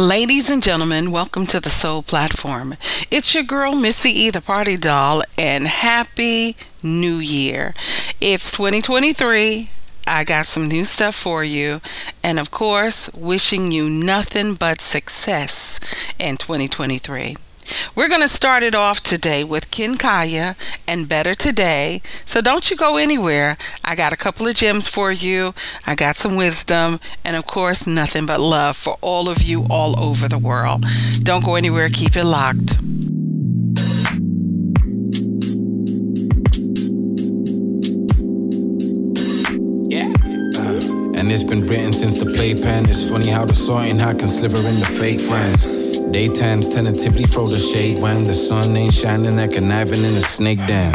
Ladies and gentlemen, welcome to the Soul Platform. It's your girl, Missy E, the Party Doll, and Happy New Year. It's 2023. I got some new stuff for you, and of course, wishing you nothing but success in 2023. We're going to start it off today with Ken Kaya and Better Today. So don't you go anywhere. I got a couple of gems for you. I got some wisdom, and of course, nothing but love for all of you all over the world. Don't go anywhere. Keep it locked. Yeah. Uh, and it's been written since the playpen. It's funny how the sorting hat can sliver in the fake friends. Daytimes tentatively throw the shade when the sun ain't shining, they're conniving in a snake den.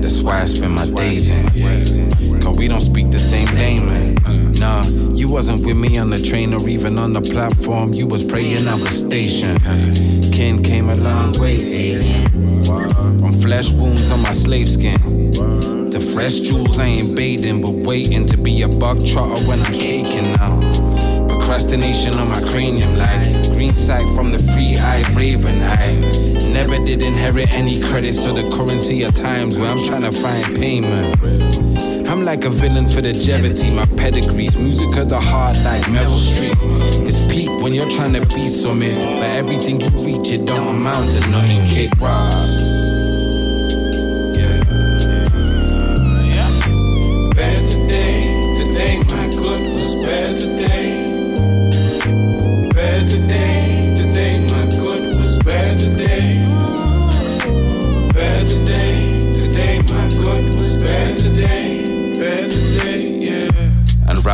That's why I spend my days in. Cause we don't speak the same language. Nah, you wasn't with me on the train or even on the platform. You was praying I was stationed. Ken came a long way, alien. From flesh wounds on my slave skin. To fresh jewels, I ain't bathing, but waiting to be a buck trotter when I'm caking now. Procrastination on my cranium like green sight from the free eye raven I never did inherit any credit so the currency of times where I'm trying to find payment I'm like a villain for the longevity. My pedigrees, music of the heart like Meryl Streep. It's peak when you're trying to be something, but everything you reach, it don't amount to nothing. Kick rocks. Today. Today my good was bad today. Bad today.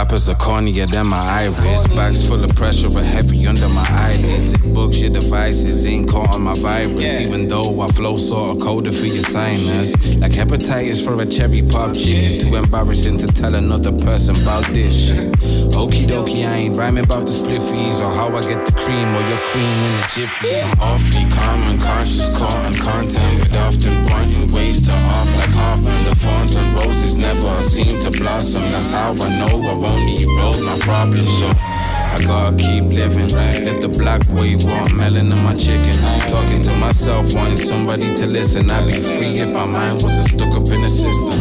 Rappers are cornier than my iris. Bags full of pressure are heavy under my eyelids. It books your devices, ain't caught on my virus. Even though I flow sort of colder for your sinus. Like hepatitis for a cherry pop chick. It's too embarrassing to tell another person about this shit. Okie dokie, I ain't rhyming about the spliffies or how I get the cream or your cream in a jiffy. I'm awfully calm and conscious, caught in content, but often pointing ways to off like Hoffman. The fawns and roses never seem to blossom. That's how I know I won't need roll my problems. So I gotta keep living. Let the black boy watermelon in my chicken. Talking to myself, wanting somebody to listen. I'd be free if my mind wasn't stuck up in the system.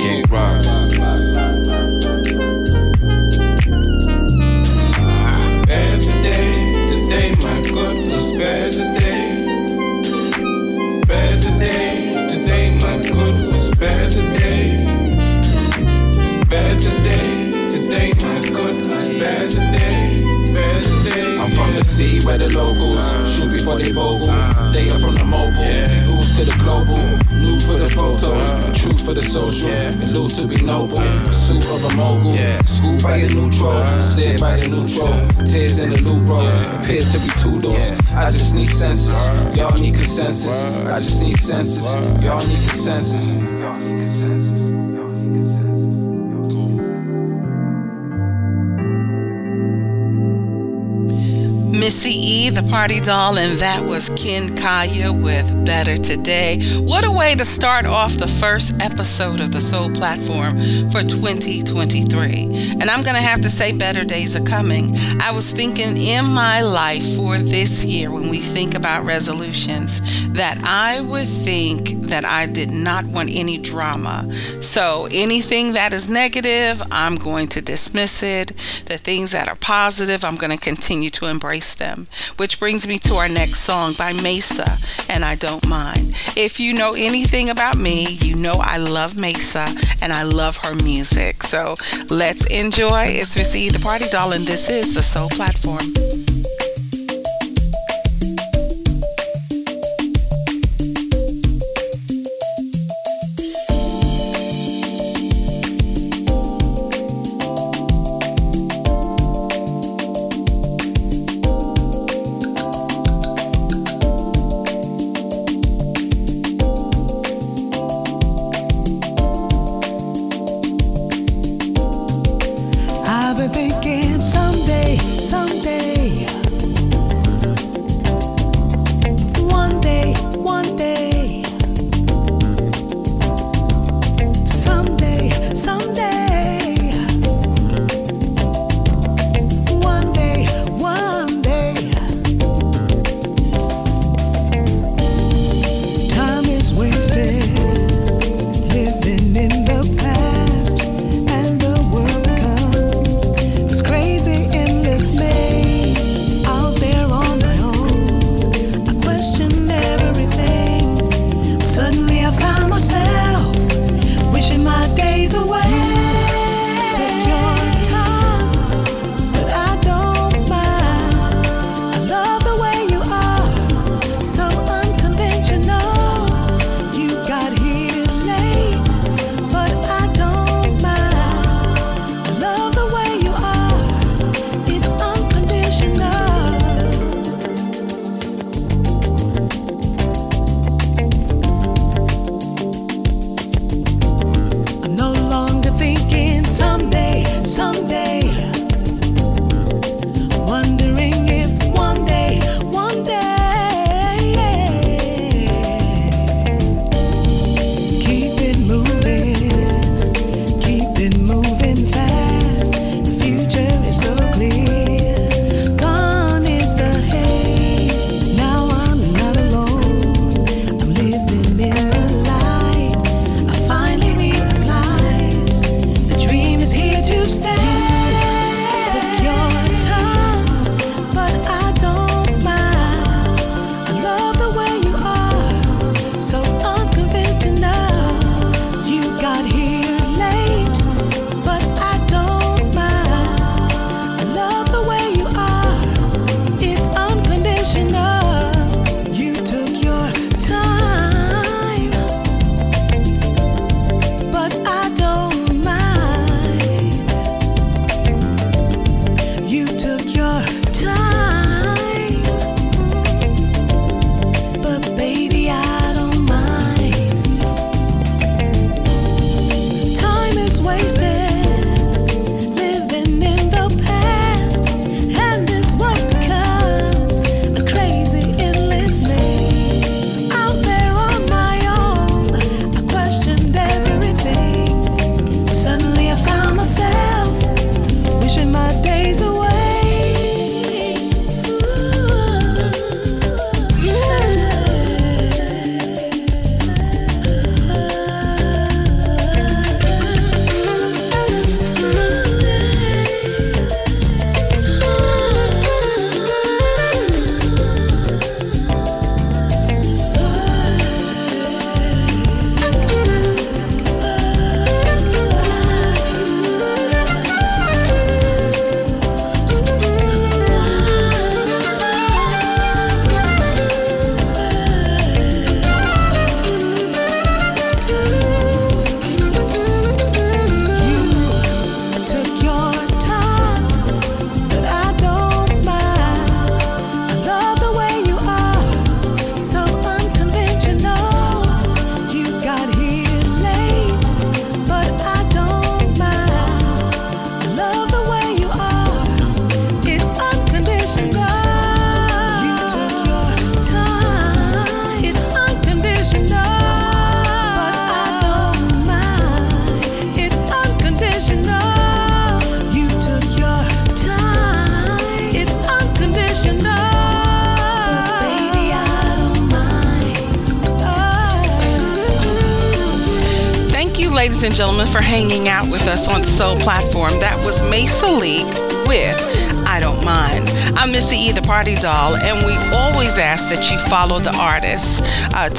Kick rocks. Bad today, today my good was bad today. Bad today, today my good was bad today. Bad today sea where the locals shoot before they bogle. They are from the mobile, rules to the global. New for the photos, truth for the social. Elude to be noble, pursuit of a mogul. School by the neutral, steered by the neutral. Tears in the loop road, appears to be two doors. I just need senses, y'all need consensus. I just need senses, y'all need consensus. Missy E, the party doll, and that was Ken Kaya with Better Today. What a way to start off the first episode of the Soul Platform for 2023. And I'm going to have to say, better days are coming. I was thinking in my life for this year, when we think about resolutions, that I would think that I did not want any drama. So anything that is negative, I'm going to dismiss it. The things that are positive, I'm going to continue to embrace them. Which brings me to our next song by Mesa, and I Don't Mind. If you know anything about me, you know I love Mesa and I love her music. So let's enjoy. It's Missy the Party Doll, and this is the Soul Platform.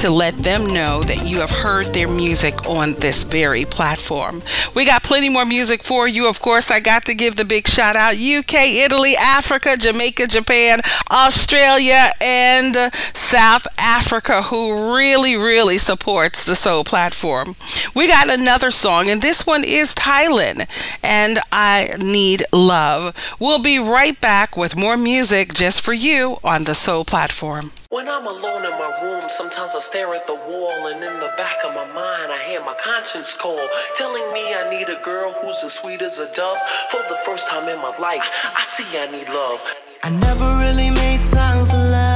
To let them know that you have heard their music on this very platform. We got plenty more music for you. Of course, I got to give the big shout out UK, Italy, Africa, Jamaica, Japan, Australia, and South Africa, who really, really supports the Soul platform. We got another song, and this one is Thailand, and I Need Love. We'll be right back with more music just for you on the Soul platform. When I'm alone in my room, sometimes I stare at the wall, and in the back of my mind, I hear my conscience call, telling me I need a girl who's as sweet as a dove. For the first time in my life, I see I need love. I never really made time for love,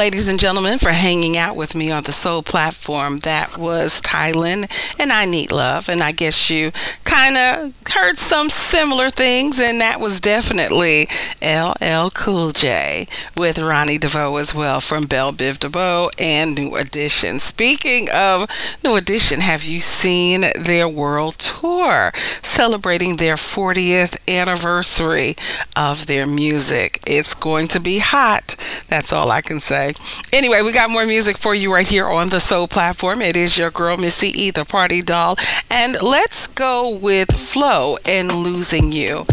ladies and gentlemen, for hanging out with me on the Soul platform. That was Thailand, and I Need Love. And I guess you kind of heard some similar things, and that was definitely LL Cool J with Ronnie DeVoe as well from Bell Biv DeVoe and New Edition. Speaking of New Edition, have you seen their world tour celebrating their 40th anniversary of their music? It's going to be hot. That's all I can say. Anyway, we got more music for you right here on the Soul platform. It is your girl, Missy E, the party doll. And let's go with Flow and Losing You.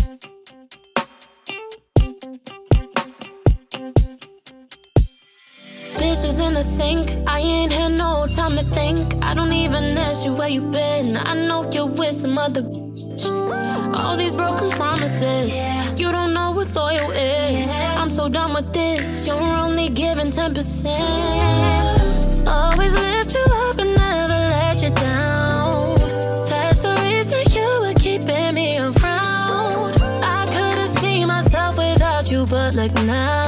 Dishes in the sink, I ain't had no time to think. I don't even ask you where you been. I know you're with some other. bitch. All these broken promises. You don't know what loyal is. I'm so done with this. You're only giving 10%. Always lift you but now.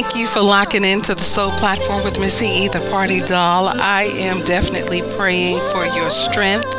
Thank you for locking into the Soul Platform with Missy E, the party doll. I am definitely praying for your strength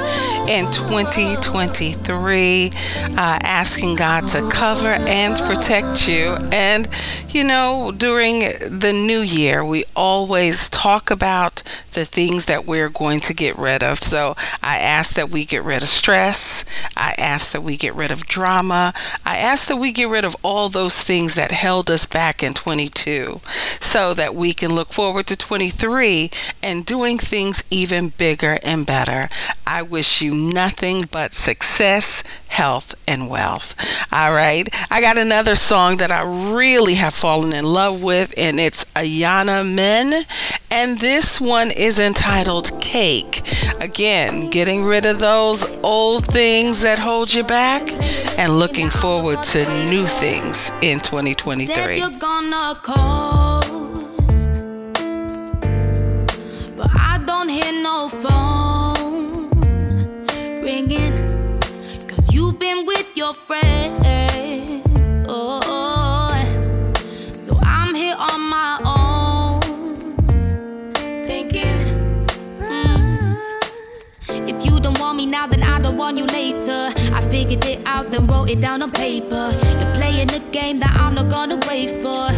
in 2023, uh, asking God to cover and protect you. And, you know, during the new year, we always talk about the things that we're going to get rid of. So I ask that we get rid of stress. I ask that we get rid of drama. I ask that we get rid of all those things that held us back in 22 so that we can look forward to 23 and doing things even bigger and better. I wish you nothing but success, health, and wealth. All right. I got another song that I really have fallen in love with, and it's Ayana Men. And this one is entitled Cake. Again, getting rid of those old things that hold you back and looking forward to new things in Said 2023. Your friends. Oh, so I'm here on my own, thinking. hmm, If you don't want me now, then I don't want you later. I figured it out, then wrote it down on paper. You're playing a game that I'm not gonna wait for.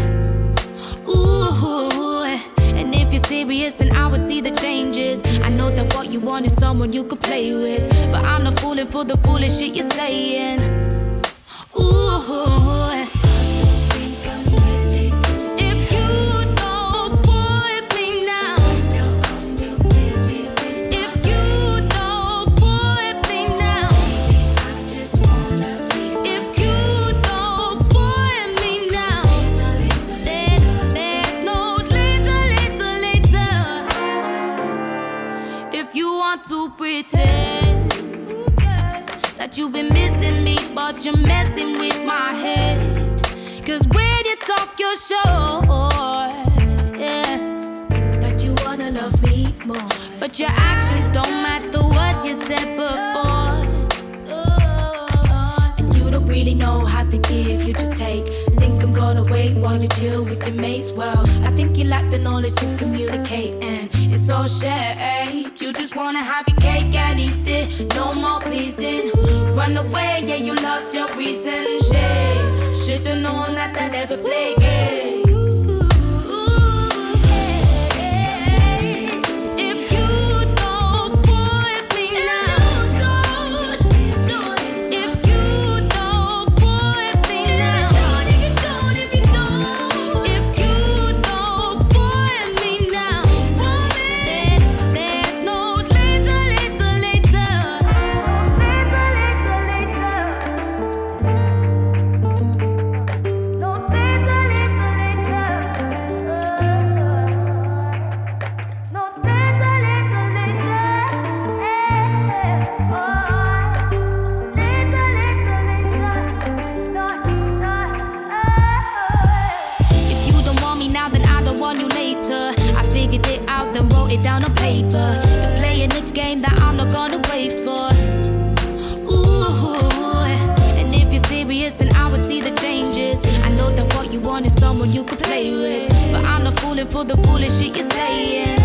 Ooh, if you're serious, then I will see the changes. I know that what you want is someone you could play with, but I'm not fooling for the foolish shit you're saying. Ooh. For the foolish shit you're saying.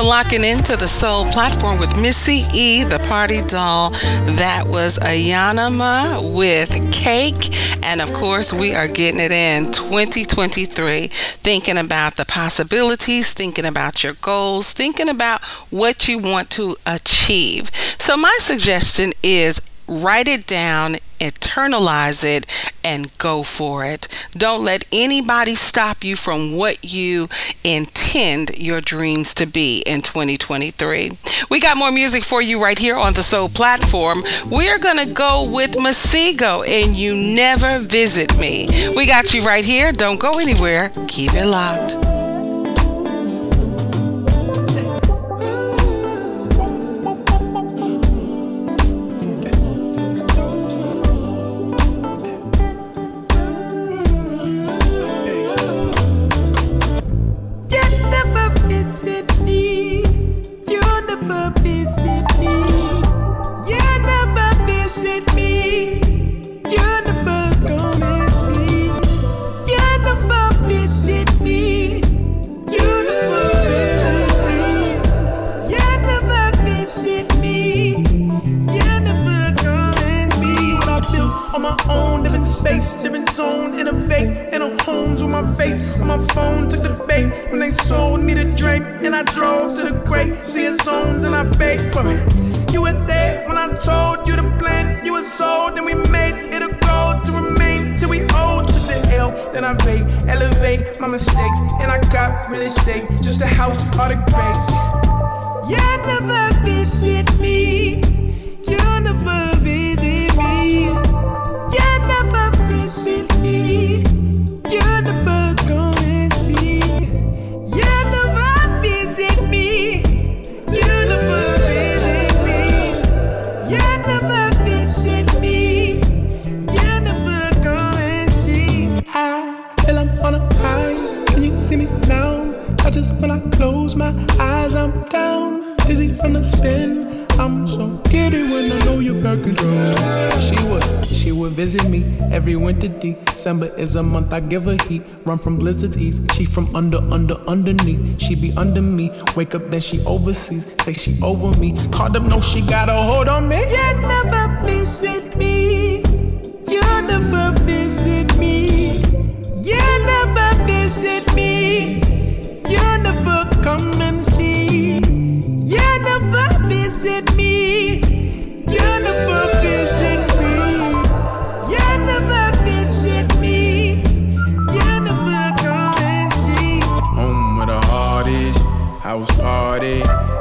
For locking into the Soul platform with Missy E, the party doll. That was Ayanama with Cake. And of course, we are getting it in 2023, thinking about the possibilities, thinking about your goals, thinking about what you want to achieve. So, my suggestion is write it down, internalize it, and go for it. Don't let anybody stop you from what you intend your dreams to be in 2023. We got more music for you right here on the Soul platform. We're going to go with Masego and You Never Visit Me. We got you right here. Don't go anywhere. Keep it locked. Zone, innovate in a homes with my face on my phone. Took the bait when they sold me the drink, and I drove to the great seeing zones and I paid for it. You were there when I told you the plan. You were sold, and we made it a goal to remain till we hold to the L. Then I rate, elevate my mistakes, and I got real estate, just a house, all the grades. You never visit me. You never visit Spin. I'm so giddy when I know you're back. She would, she would visit me every winter. December is a month I give her heat. Run from blizzards east. She from under, under, underneath. She be under me. Wake up, then she overseas. Say she over me. Called up, no, she got a hold on me. You never visit me. House party.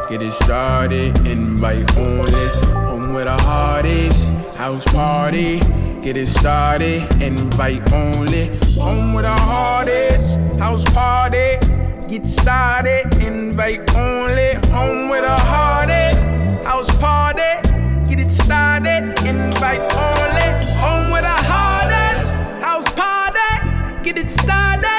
Get it started, invite only. Home where the heart is, house party. Get it started, invite only. Home where the heart is, house party. Get started, invite only. Home the heart is, house party. Get it started, invite only. Home with a is, house party. Get it started,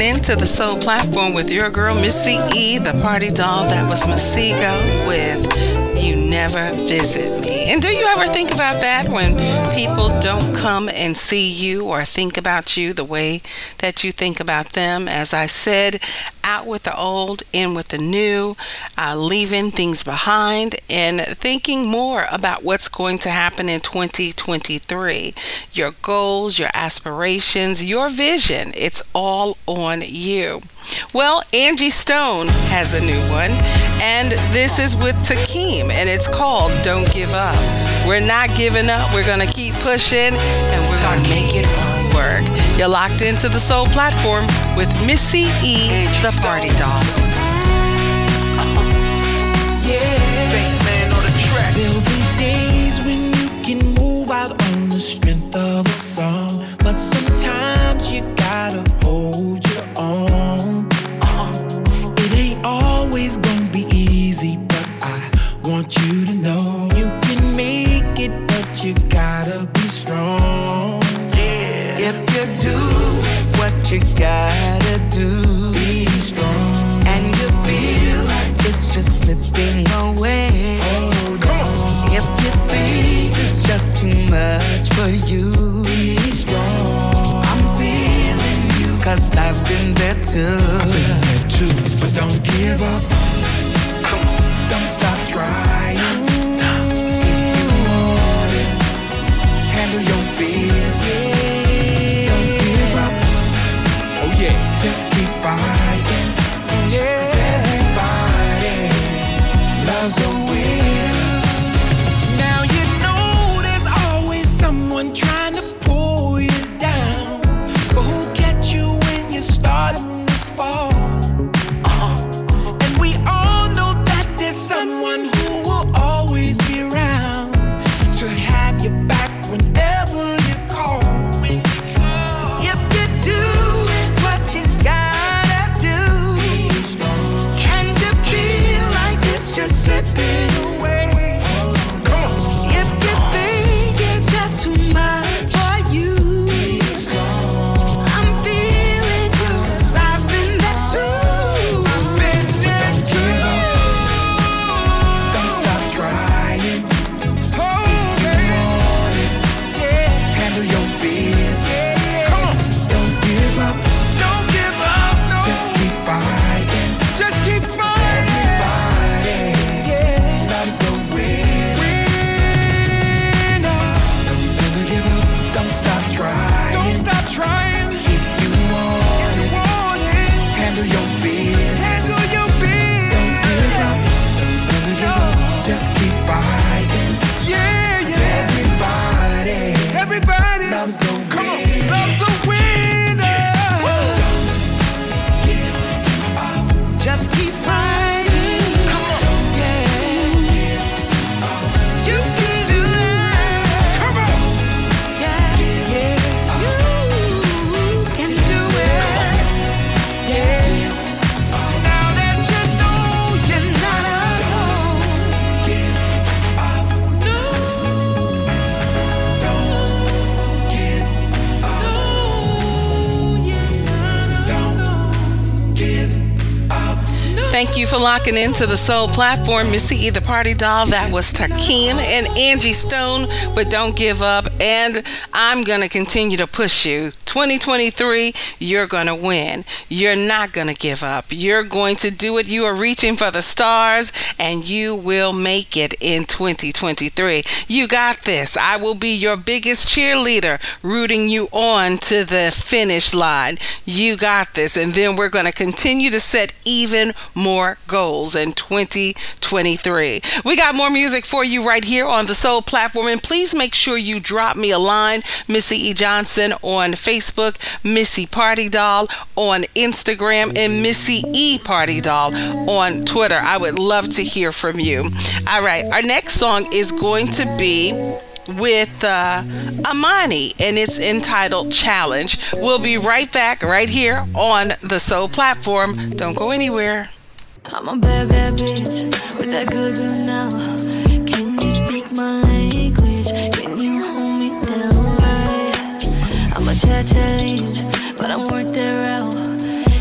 into the Soul platform with your girl, Missy E, the party doll. That was Masego with You Never Visit Me. And do you ever think about that when people don't come and see you or think about you the way that you think about them? As I said, out with the old, in with the new, uh, leaving things behind, and thinking more about what's going to happen in 2023. Your goals, your aspirations, your vision, it's all on you. Well, Angie Stone has a new one, and this is with Takeem, and it's called Don't Give Up. We're not giving up, we're gonna keep pushing, and we're gonna make it all work. You're locked into the Soul platform with Missy E, the party doll. Locking into the Soul platform. Missy E, the party doll. That was Takeem and Angie Stone, but don't give up. And I'm going to continue to push you. 2023, you're going to win. You're not going to give up. You're going to do it. You are reaching for the stars and you will make it in 2023. You got this. I will be your biggest cheerleader, rooting you on to the finish line. You got this. And then we're going to continue to set even more goals in 2023. We got more music for you right here on the Soul platform. And please make sure you drop me a line, Missy E. Johnson on Facebook, Missy Party Doll on Instagram, and Missy E. Party Doll on Twitter. I would love to hear from you. All right, our next song is going to be with uh, Amani, and it's entitled Challenge. We'll be right back right here on the Soul platform. Don't go anywhere. I'm a bad, bad bitch with that good, now. A but I'm out.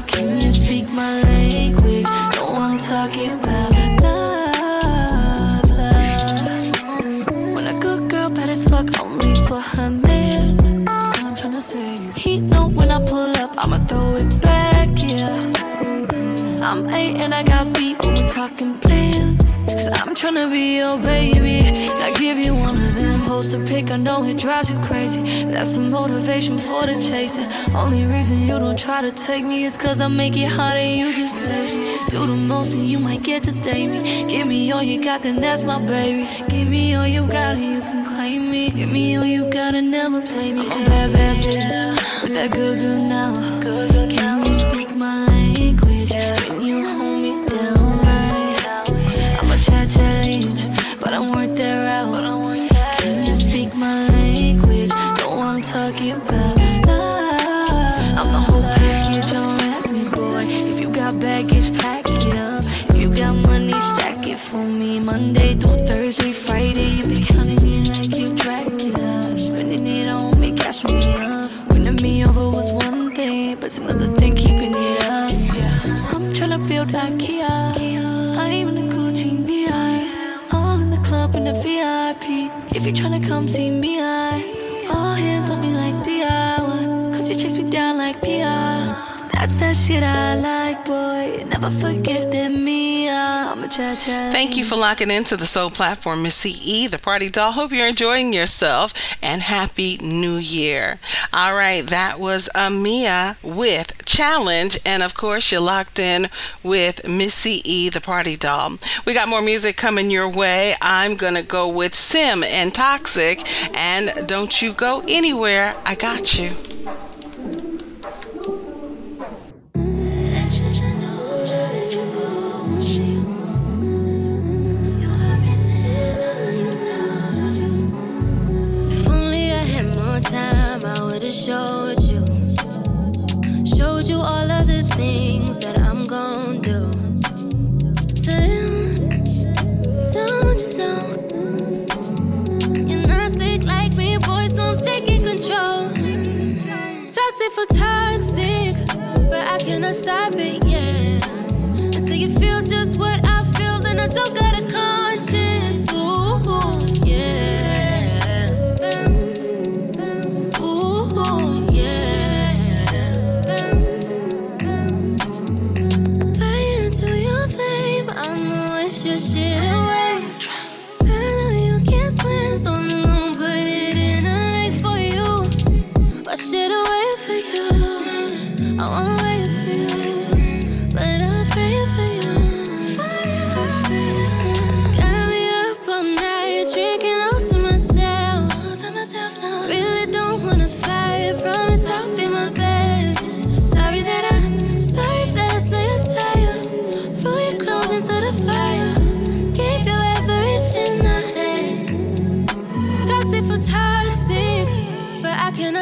Can you speak my language? Know I'm talking about? Love. When a good girl bad as fuck, only for her man. I'm say he know when I pull up, I'ma throw it back, yeah. I'm eight and I got beat when we talking I'm tryna be your baby. I give you one of them poster pick. I know it drives you crazy. That's the motivation for the chasing. Only reason you don't try to take me is cause I make it hard and you just lazy. Do the most and you might get to date me. Give me all you got, then that's my baby. Give me all you got and you can claim me. Give me all you got and never play me. I'm a bad, bad bitch with that good, now. Good, Can If you're tryna come see me, I That's that shit I like, boy. Never forget that me, I'm a cha cha. Thank you for locking into the Soul platform, Missy E, the party doll. Hope you're enjoying yourself and happy new year. All right, that was Amia with Challenge. And of course, you're locked in with Missy E, the party doll. We got more music coming your way. I'm going to go with Sim and Toxic. And don't you go anywhere. I got you. Showed you. Showed you all of the things that I'm gon' do. Till, don't you know? You're not slick like me, boy, so I'm taking control. Toxic for toxic, but I cannot stop it, yeah. Until you feel just what I feel, then I don't got a conscience. Shit away.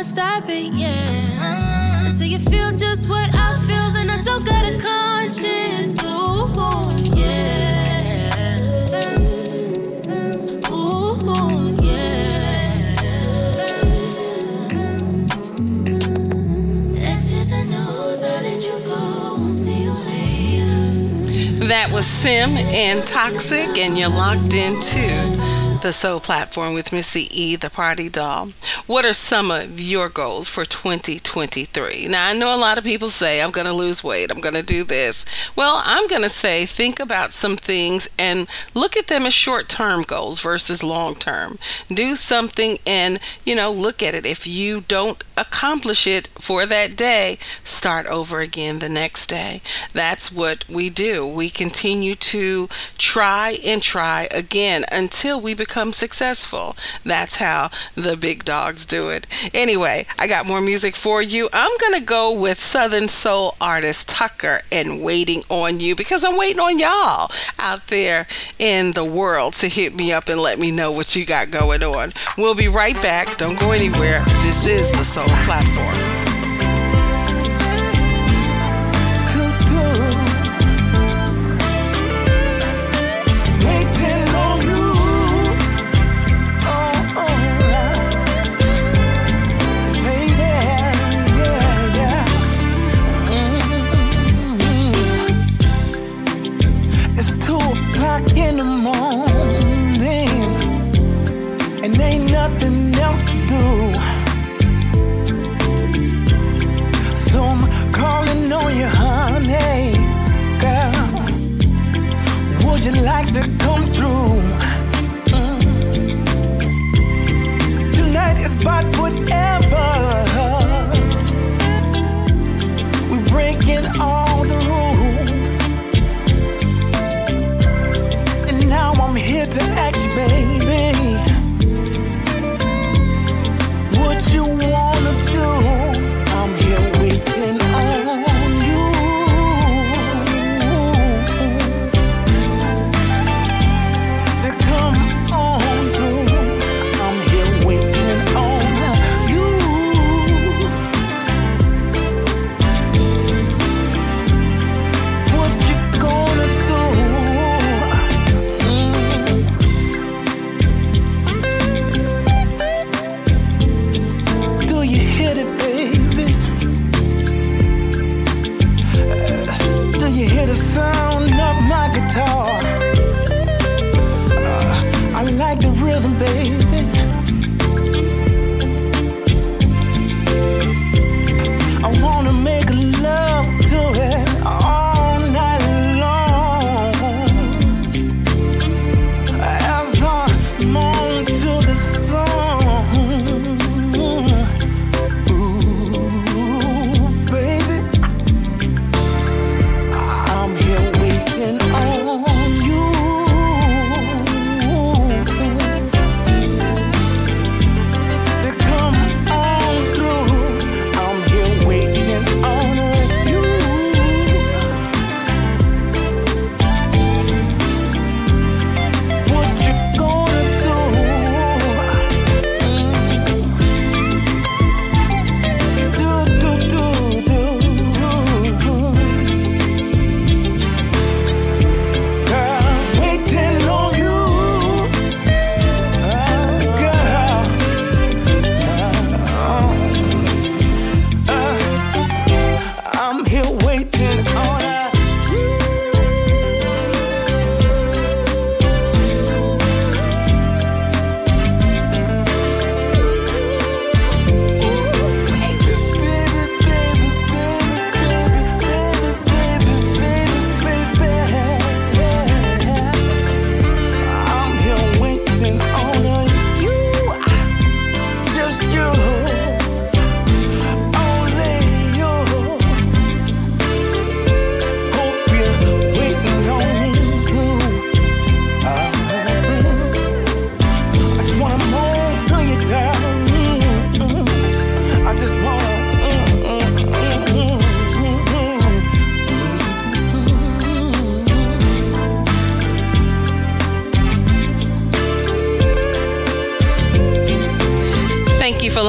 Stop it, yeah. You feel just what I feel, then I don't got a conscience. Ooh, yeah. Ooh, yeah. That was Sim and Toxic, and you're locked into the Soul Platform with Missy E, the party doll. What are some of your goals for 2023? Now, I know a lot of people say, I'm going to lose weight, I'm going to do this. Well, I'm going to say, think about some things and look at them as short term goals versus long term. Do something and, you know, look at it. If you don't accomplish it for that day, start over again the next day. That's what we do. We continue to try and try again until we become successful. That's how the big dogs do it. Anyway, I got more music for you. I'm going to go with Southern Soul artist Tucka and Waiting on You because I'm waiting on y'all out there in the world to hit me up and let me know what you got going on. We'll be right back. Don't go anywhere. This is the Soul Platform. and ain't nothing else to do. So I'm calling on you, honey, girl. Would you like to come through? Mm. Tonight is about whatever.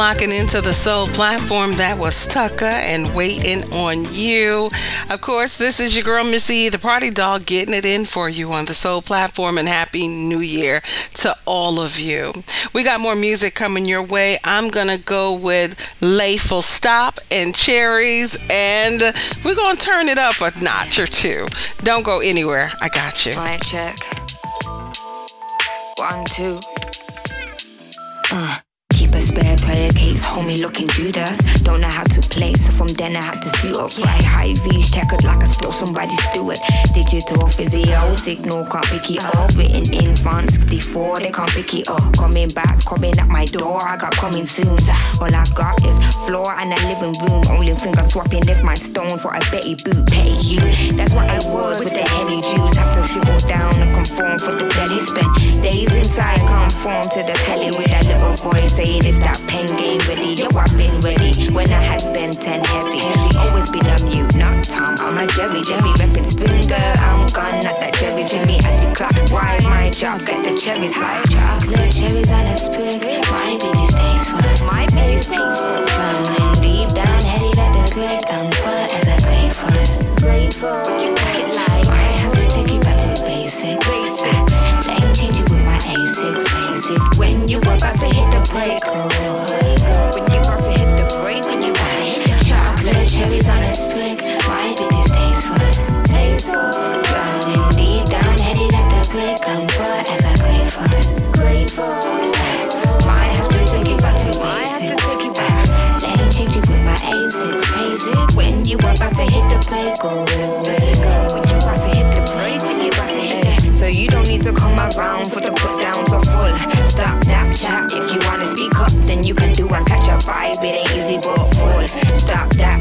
Locking into the Soul platform. That was Tucka and Waiting on You. Of course, this is your girl Missy, the party dog, getting it in for you on the Soul platform. And Happy New Year to all of you. We got more music coming your way. I'm gonna go with Layful Stop and Cherries, and we're gonna turn it up a notch or two. Don't go anywhere. I got you. Mic check. One, two. Uh. Player case, homie looking Judas. Don't know how to play, so from then I had to suit up. Right, high V's checkered like I stole somebody's steward. Digital physio, signal can't pick it up. Written in font 64, they can't pick it up. Coming back, coming at my door, I got coming soon. All I got is floor and a living room. Only finger swapping, this my stone for a Betty boot. Petty you, that's what I was with the heady Jews. Have to shrivel down and conform for the belly. Spent days inside, conform to the telly with that little voice saying it's that pen game ready. Yo, I've been ready when I had been 10 heavy. Always been a mute, not Tom. I'm a Jerry, Jerry reppin' Springer. I'm gone, not that Jerry. See me anti-clockwise. My job, get the cherries like chocolate cherries on a sprig. My stays for my stays for drowning deep down, headed at the brick.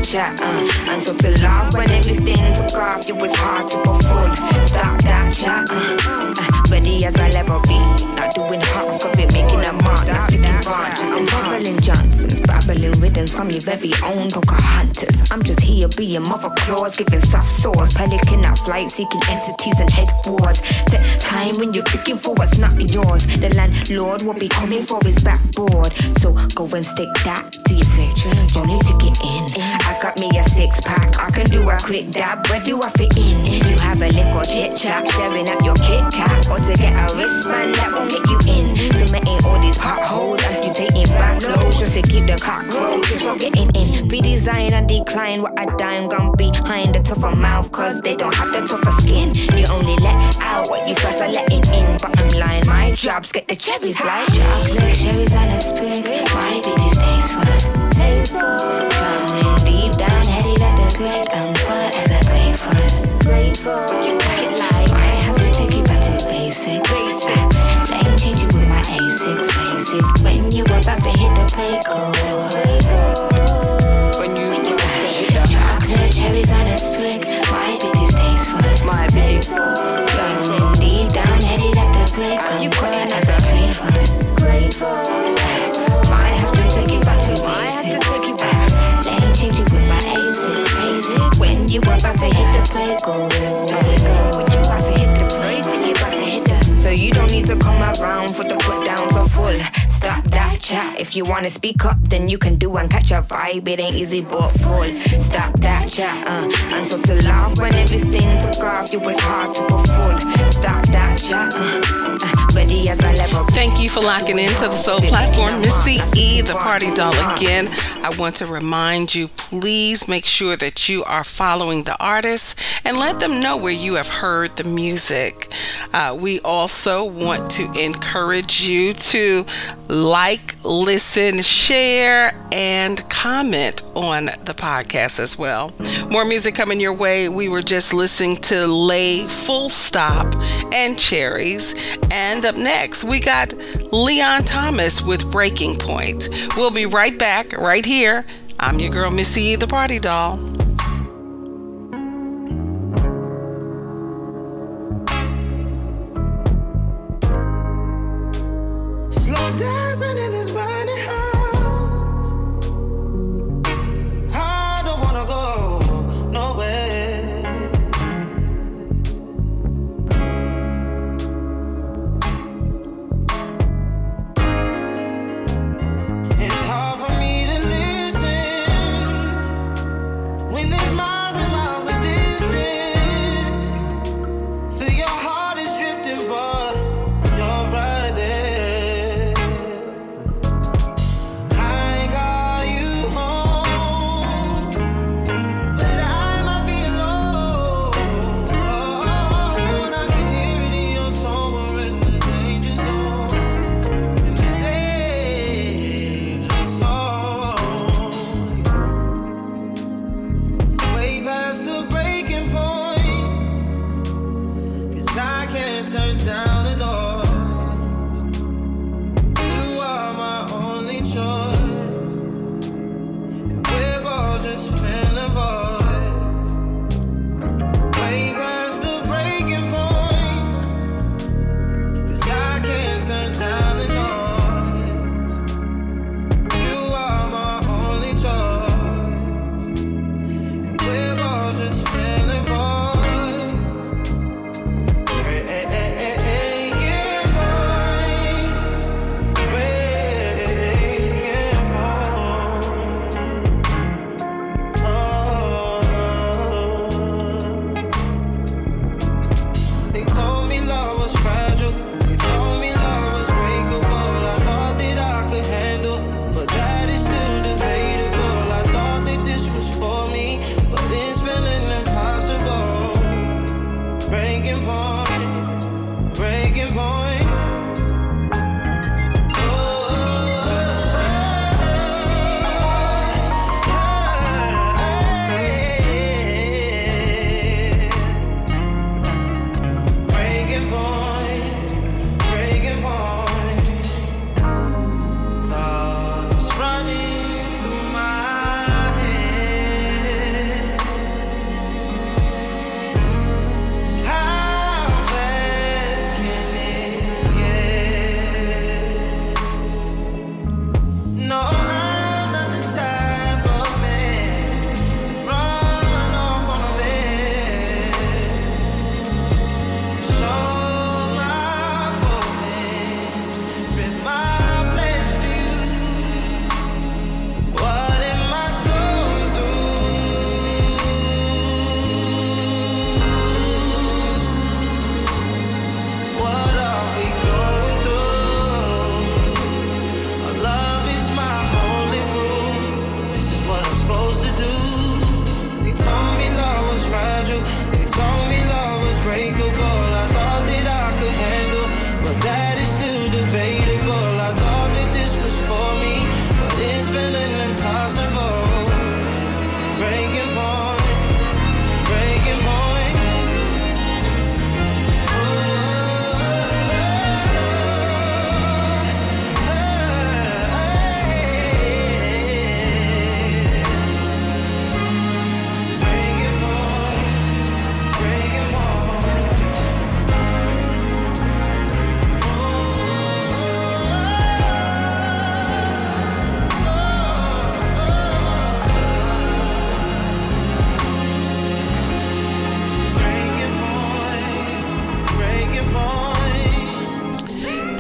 Chat. Uh. And so to laugh when everything took off, it was hard to go full. Stop that chat. Uh. Uh. Ready as I'll ever be. Not doing half of it, making a mark. Not sticking branches and babbling Johnsons. Babbling rhythms from your very own Pocahontas. I'm just here being mother claws, giving soft sores. Pelican at flight, seeking entities and head wars. Set time when you're looking for what's not yours. The landlord will be coming for his backboard. So go and stick that to your fridge. Don't need to get in. I got me a six pack. I can do a quick dab. Where do I fit in? You have a little chit chat, sharing at your Kit Kat. Or to get a wristband that won't get you in. Cementing all these potholes, amputating back loads just to keep the cockroaches from getting in. Redesign and decline what I dime gone behind the tougher mouth, cause they don't have the tougher skin. You only let out what you first are letting in. But I'm lying, my jobs get the cherries like chocolate cherries on a sprig. Stays full, stays full. Drowning deep down, headed at the brick. Chat. If you wanna speak up, then you can do and catch a vibe. It ain't easy but full. Stop that chat. Uh. And so to laugh when everything took off, it was hard to go full. Stop that chat. Uh. Uh. Thank you for locking into the Soul Platform. Miss CE, the party doll again. I want to remind you, please make sure that you are following the artists and let them know where you have heard the music. Uh, we also want to encourage you to like, listen, share, and comment on the podcast as well. More music coming your way. We were just listening to Lay Full Stop and Cherries. And up next, we got Leon Thomas with Breaking Point. We'll be right back right here. I'm your girl, Missy, the party doll.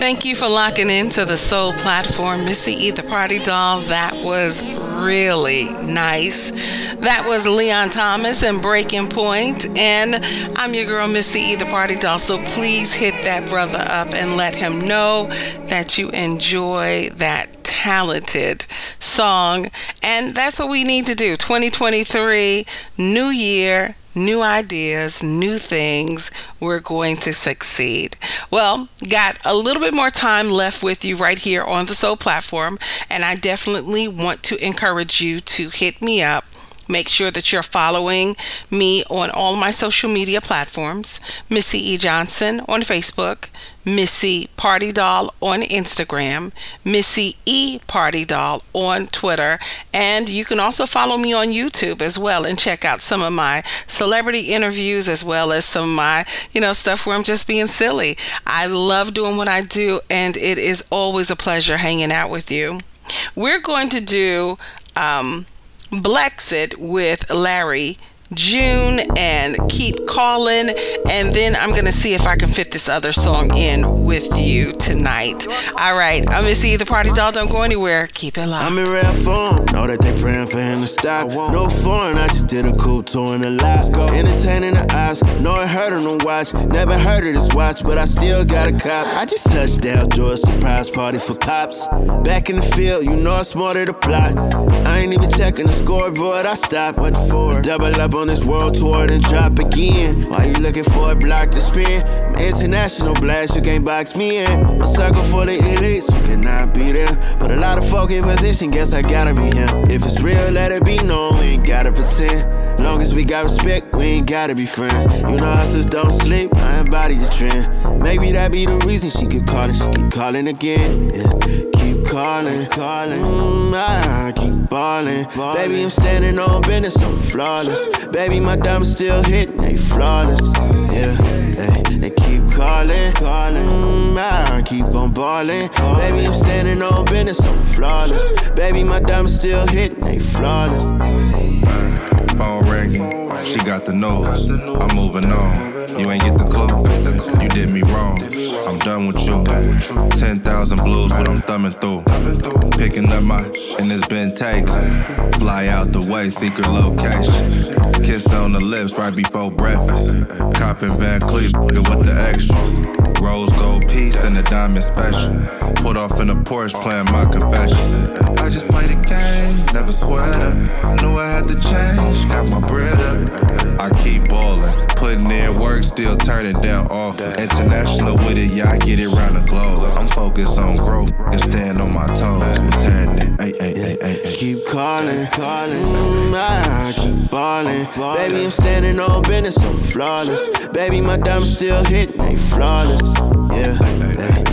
Thank you for locking into the Soul platform. Missy E, the party doll. That was really nice. That was Leon Thomas and Breaking And I'm your girl, Missy E, the party doll. So please hit that brother up and let him know that you enjoy that talented song. And that's what we need to do. 2023, new year, new ideas, new things, we're going to succeed. Well, got a little bit more time left with you right here on the Soul platform, and I definitely want to encourage you to hit me up Make sure that you're following me on all my social media platforms Missy E. Johnson on Facebook, Missy Party Doll on Instagram, Missy E. Party Doll on Twitter, and you can also follow me on YouTube as well and check out some of my celebrity interviews as well as some of my, you know, stuff where I'm just being silly. I love doing what I do, and it is always a pleasure hanging out with you. We're going to do um, Blxst with Larry June and keep calling. And then I'm going to see if I can fit this other song in with you tonight. All right. I'm going to see the party doll. Don't go anywhere. Keep it locked. I'm in rare form. Know that they praying for him to stop. No foreign. I just did a cool tour in the lot. Entertaining the eyes. Know it hurt on the watch. Never heard of this watch, but I still got a cop. I just touched down. Joy surprise party for cops. Back in the field. You know I'm smarter to plot. I ain't even checking the scoreboard. I stopped. What for? Double up on this world tour, then drop again. Why you looking for a block to spin? My international blast, you can't box me in. A circle full of elites, you cannot be there. But a lot of folk in position, guess I gotta be him. If it's real, let it be known, we ain't gotta pretend. Long as we got respect, we ain't gotta be friends. You know, hustlers don't sleep, I embody the trend. Maybe that be the reason she keep calling, she keep calling again. Yeah. Keep calling, calling, mm, I keep balling. Baby, I'm standing on business, I'm flawless. Baby, my diamonds still hitting, they flawless. Yeah, they, they keep calling, calling. Mm, I keep on balling. Baby, I'm standing on business, I'm flawless. Baby, my diamonds still hitting, they flawless. Phone ringing, she got the nose. I'm moving on. You ain't get the clue. You did me wrong. I'm done with you. 10,000 blues, what I'm thumbing through. Picking up my, and it's been taken. Fly out the way, secret location. Kiss on the lips right before breakfast. Copping Van Cleef with the extras. Rose gold piece and a diamond special. Put off in a Porsche playing my confession. I just play the game, never sweat. Knew I had to change, got my bread up. I keep ballin', putting in work, still turning down offers. International with it, yeah, I get it round the globe. I'm focused on growth and stand on my toes. What's happening? Ay, ay, ay, ay, ay. Keep calling, calling. Mm, I keep balling. Baby, I'm standing on business, I'm flawless. Baby, my diamonds still hitting, they flawless. Yeah,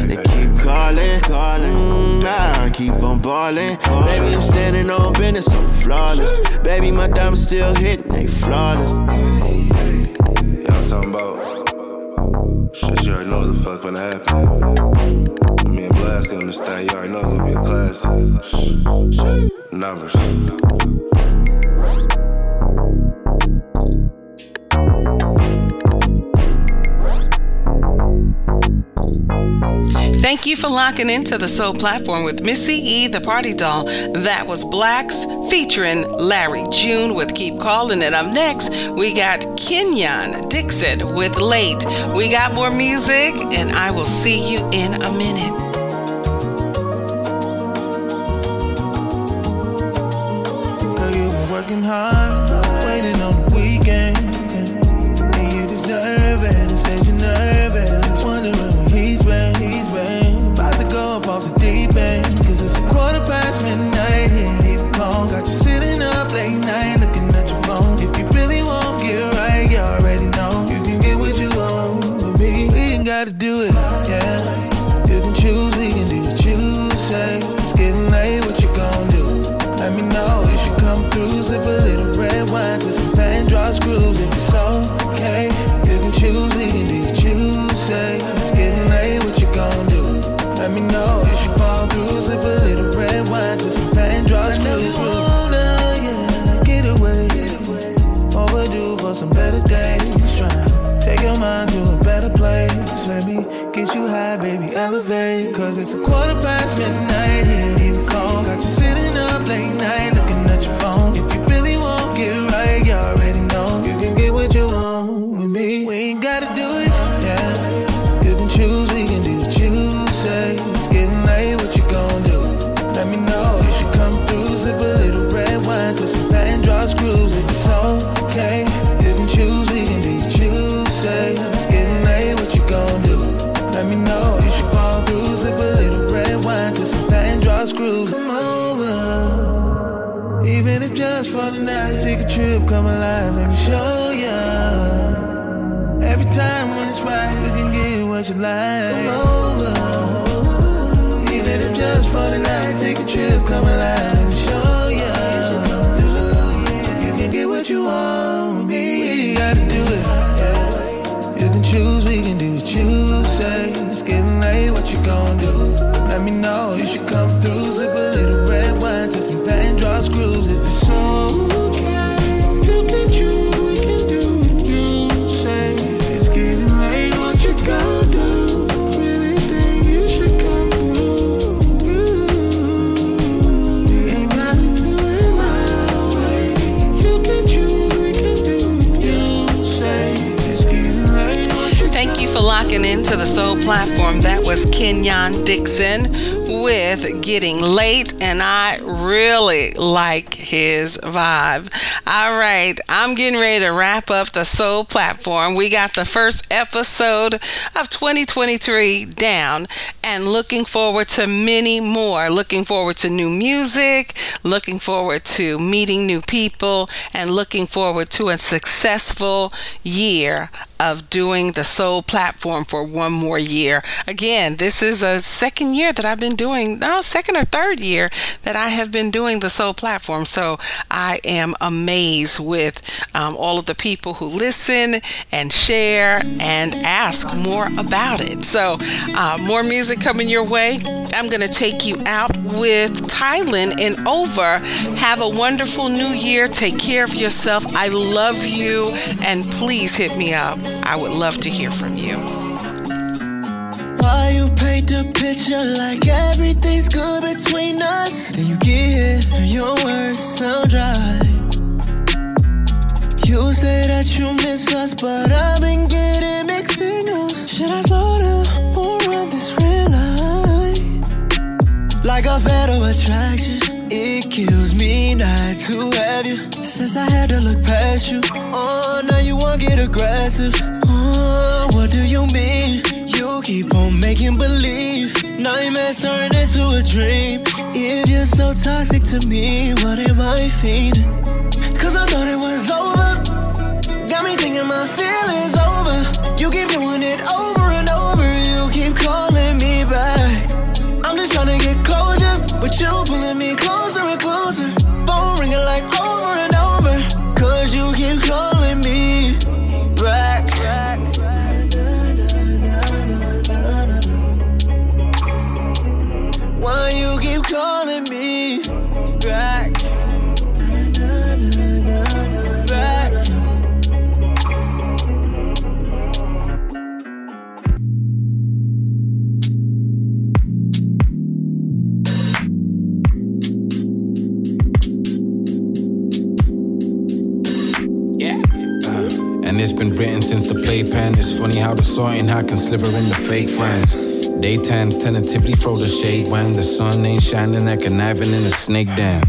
they, keep calling, calling. Mm, I keep on balling. Baby, I'm standing on business, I'm flawless. Baby, my diamonds still hitting, they flawless. Talking about shit you already know what the fuck gonna happen. Me and Blxst on this you already know it's gonna be a classic. Numbers. Thank you for locking into the Soul platform with Missy E, the party doll. That was Blxst featuring Larry June with Keep Calling. And up next, we got Kenyon Dixon with Late. We got more music, and I will see you in a minute. Girl, you been working hard, waiting on the weekend. What you like. Come over, even if just for the night. Take a trip, come alive, me show ya. You can get what you want with me. You gotta do it. You can choose, we can do what you say. It's getting late, what you gon' do? Let me know. Into the Soul platform. That was Kenyon Dixon with Getting Late, and I really like his vibe. All right, I'm getting ready to wrap up the Soul platform. We got the first episode of 2023 down, and looking forward to many more. Looking forward to new music, looking forward to meeting new people, and looking forward to a successful year of doing the Soul platform for one more year. Again, this is a second year that I've been doing, no, second or third year that I have been doing the Soul platform. So I am amazed with um, all of the people who listen and share and ask more about it. So, uh, more music coming your way. I'm going to take you out with Tylen and Over. Have a wonderful new year. Take care of yourself. I love you. And please hit me up. I would love to hear from you. Why you paint the picture like everything's good between us? Then you get here and your words sound dry. You say that you miss us, but I've been getting mixed signals. Should I slow down or run this red light? Like a fatal attraction, it kills me not to have you. Since I had to look past you, oh, now you wanna get aggressive. Oh, what do you mean? You keep on making believe nightmares turn into a dream. If you're so toxic to me, what am I feeding? Cause I thought it was over. Got me thinking my feelings over. You keep doing it over. Calling me back? Back. Yeah. And it's been written since the playpen. It's funny how the sorting hat can sliver in the fake friends. Daytimes tentatively throw the shade when the sun ain't shining, that conniving in the snake den.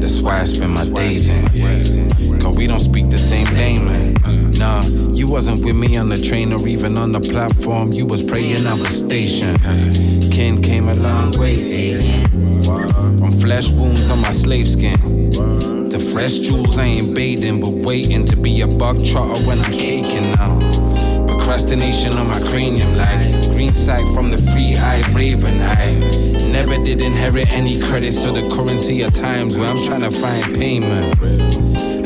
That's why I spend my days in. Cause we don't speak the same language. Nah, you wasn't with me on the train or even on the platform. You was praying I was stationed. Ken came a long way, alien. From flesh wounds on my slave skin. To fresh jewels, I ain't bathing, but waiting to be a buck trotter when I'm caking now. Procrastination on my cranium, like green sight from the free eyed raven. I never did inherit any credit, so the currency of times where I'm trying to find payment.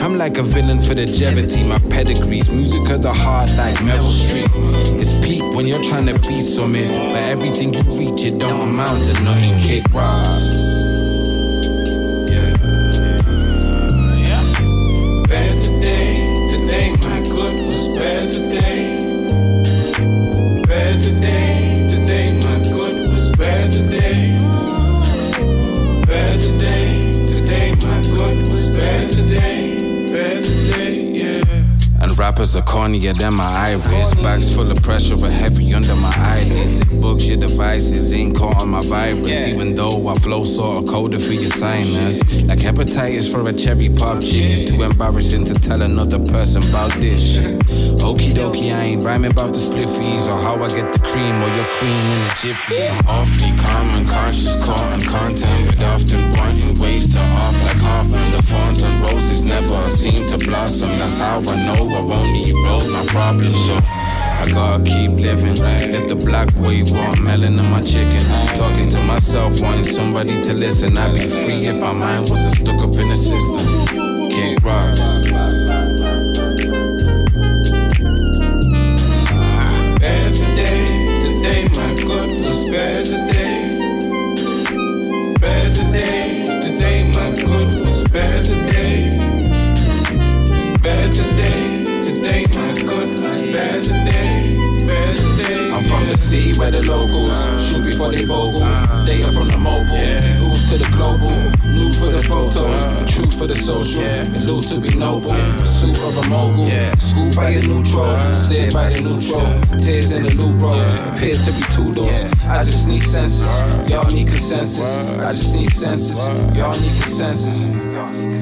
I'm like a villain for the longevity, my pedigrees, music of the heart like Meryl Streep. It's peak when you're trying to be something, but everything you reach, it don't amount to nothing. Kick rocks. Zirconia than my iris. Bags full of pressure, but heavy under my eyelids. It books your devices, ain't caught on my virus. Even though I flow sort of coded for your sinus. Like hepatitis for a cherry pop chick. It's too embarrassing to tell another person about this shit. Okie dokie, I ain't rhyming about the spliffies or how I get the cream or your queen in a jiffy. I'm awfully calm and conscious, caught in content, but often pointing ways to off like Hoffman. The fawns and roses never seem to blossom. That's how I know I won't need rose my problems. So I gotta keep living. Let the black boy watermelon in my chicken. Talking to myself, wanting somebody to listen. I'd be free if my mind wasn't stuck up in the system. Kick rocks. Bad today, today my good was bad today. Bad today, today my good was bad today. Bad today, today my good was bad today. I'm from the city where the locals uh-huh. shoot before they bogle. Uh-huh. They are from the mobile, news to the global, uh-huh. new for the photos, truth for the social. And loot to be noble, pursuit of a mogul. School by a neutral, steered by the neutral. Tears in the loop road, appears to be two doors. I just need senses, y'all need consensus. I just need senses, y'all need consensus. Y'all need consensus.